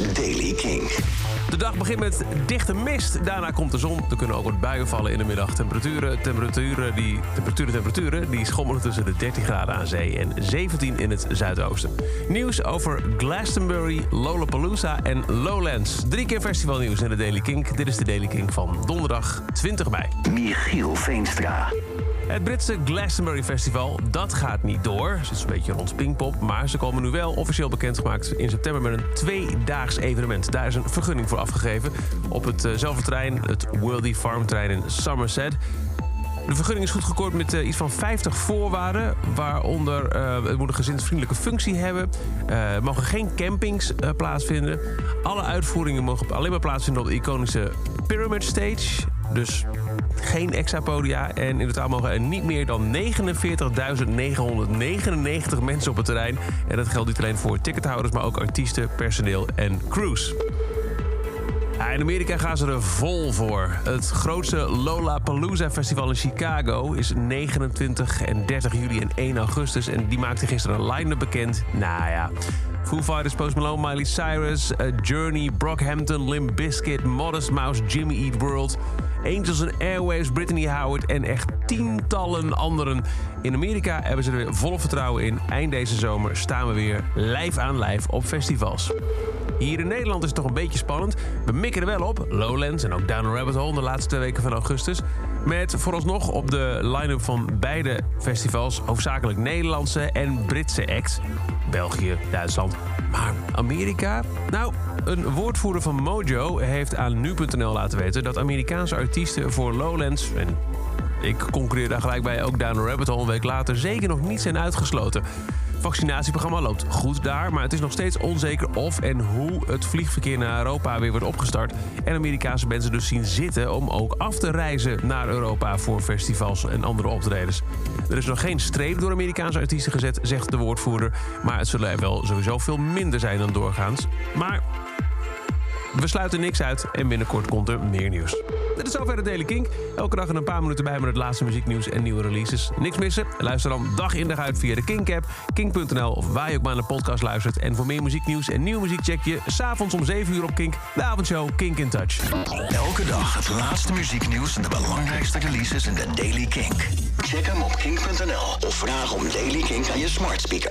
Daily King. De dag begint met dichte mist. Daarna komt de zon. Er kunnen ook wat buien vallen in de middag. Temperaturen, temperaturen, die, temperaturen, temperaturen die schommelen tussen de 13 graden aan zee en 17 in het zuidoosten. Nieuws over Glastonbury, Lollapalooza en Lowlands. Drie keer festivalnieuws in de Daily King. Dit is de Daily King van donderdag 20 mei. Michiel Veenstra. Het Britse Glastonbury Festival, dat gaat niet door. Het is een beetje rond Pinkpop, maar ze komen nu wel officieel bekendgemaakt in september met een tweedaags evenement. Daar is een vergunning voor afgegeven op hetzelfde trein, het Worldy Farm trein in Somerset. De vergunning is goedgekeurd met uh, iets van 50 voorwaarden. Waaronder het moet een gezinsvriendelijke functie hebben. Er mogen geen campings plaatsvinden. Alle uitvoeringen mogen alleen maar plaatsvinden op de iconische Pyramid Stage. Dus geen extra podia. En in totaal mogen er niet meer dan 49.999 mensen op het terrein. En dat geldt niet alleen voor tickethouders, maar ook artiesten, personeel en crews. In Amerika gaan ze er vol voor. Het grootste Lollapalooza Festival in Chicago is 29 en 30 juli en 1 augustus. En die maakte gisteren een line-up bekend. Nou ja... Foo Fighters, Post Malone, Miley Cyrus, Journey, Brockhampton, Limp Bizkit, Modest Mouse, Jimmy Eat World... Angels Airwaves, Brittany Howard en echt tientallen anderen. In Amerika hebben ze er volle vertrouwen in. Eind deze zomer staan we weer lijf aan lijf op festivals. Hier in Nederland is het toch een beetje spannend. We mikken er wel op. Lowlands en ook Down Rabbit Hole de laatste twee weken van augustus. Met vooralsnog op de line-up van beide festivals hoofdzakelijk Nederlandse en Britse acts. België, Duitsland. Maar Amerika? Nou, een woordvoerder van Mojo heeft aan nu.nl laten weten dat Amerikaanse artiesten voor Lowlands en ik concurreer daar gelijk bij ook Down Rabbit Hole een week later zeker nog niet zijn uitgesloten vaccinatieprogramma loopt goed daar, maar het is nog steeds onzeker of en hoe het vliegverkeer naar Europa weer wordt opgestart. En Amerikaanse mensen dus zien zitten om ook af te reizen naar Europa voor festivals en andere optredens. Er is nog geen streep door Amerikaanse artiesten gezet, zegt de woordvoerder, maar het zullen er wel sowieso veel minder zijn dan doorgaans. Maar we sluiten niks uit en binnenkort komt er meer nieuws. Dit is zover de Daily Kink. Elke dag een paar minuten bij met het laatste muzieknieuws en nieuwe releases. Niks missen? Luister dan dag in dag uit via de Kink-app, kink.nl of waar je ook maar naar podcast luistert. En voor meer muzieknieuws en nieuwe muziek check je s'avonds om 7 uur op Kink, de avondshow Kink in Touch. Elke dag het laatste muzieknieuws en de belangrijkste releases in de Daily Kink. Check hem op kink.nl of vraag om Daily Kink aan je smart speaker.